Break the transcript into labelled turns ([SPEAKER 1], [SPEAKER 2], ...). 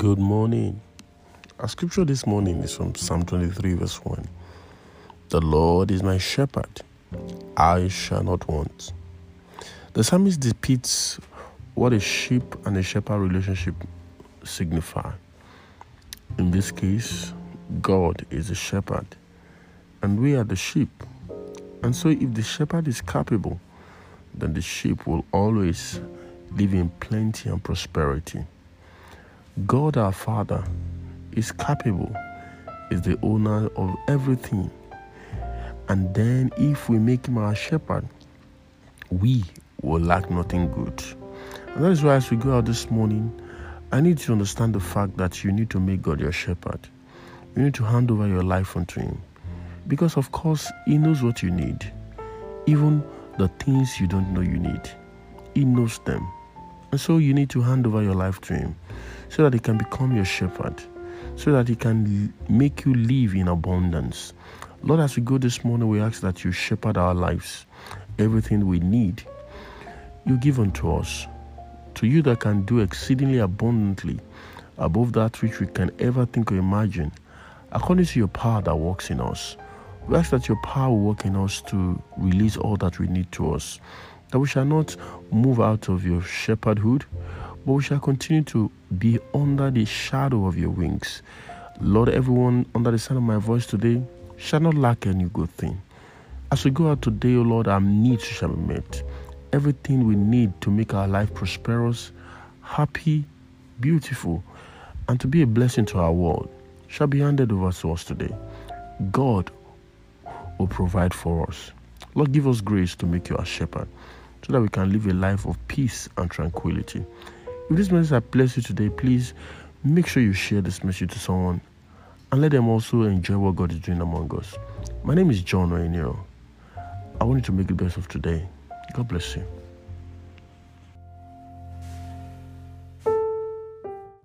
[SPEAKER 1] Good morning. Our scripture this morning is from Psalm 23, verse 1. The Lord is my shepherd, I shall not want. The psalmist depicts what a sheep and a shepherd relationship signify. In this case, God is the shepherd, and we are the sheep. And so, if the shepherd is capable, then the sheep will always live in plenty and prosperity. God our Father is capable, is the owner of everything. And then, if we make him our shepherd, we will lack nothing good. And that is why, as we go out this morning, I need to understand the fact that you need to make God your shepherd. You need to hand over your life unto Him. Because, of course, He knows what you need, even the things you don't know you need. He knows them. And so you need to hand over your life to Him so that He can become your shepherd, so that He can make you live in abundance. Lord, as we go this morning, we ask that you shepherd our lives. Everything we need, you give unto us. To you that can do exceedingly abundantly above that which we can ever think or imagine, according to your power that works in us. We ask that your power will work in us to release all that we need to us that we shall not move out of your shepherdhood, but we shall continue to be under the shadow of your wings. Lord, everyone under the sound of my voice today shall not lack any good thing. As we go out today, O Lord, our needs shall be met. Everything we need to make our life prosperous, happy, beautiful, and to be a blessing to our world shall be handed over to us today. God will provide for us. Lord, give us grace to make you our shepherd so that we can live a life of peace and tranquility. If this message has blessed you today, please make sure you share this message to someone and let them also enjoy what God is doing among us. My name is John Rainier. I want you to make the best of today. God bless you.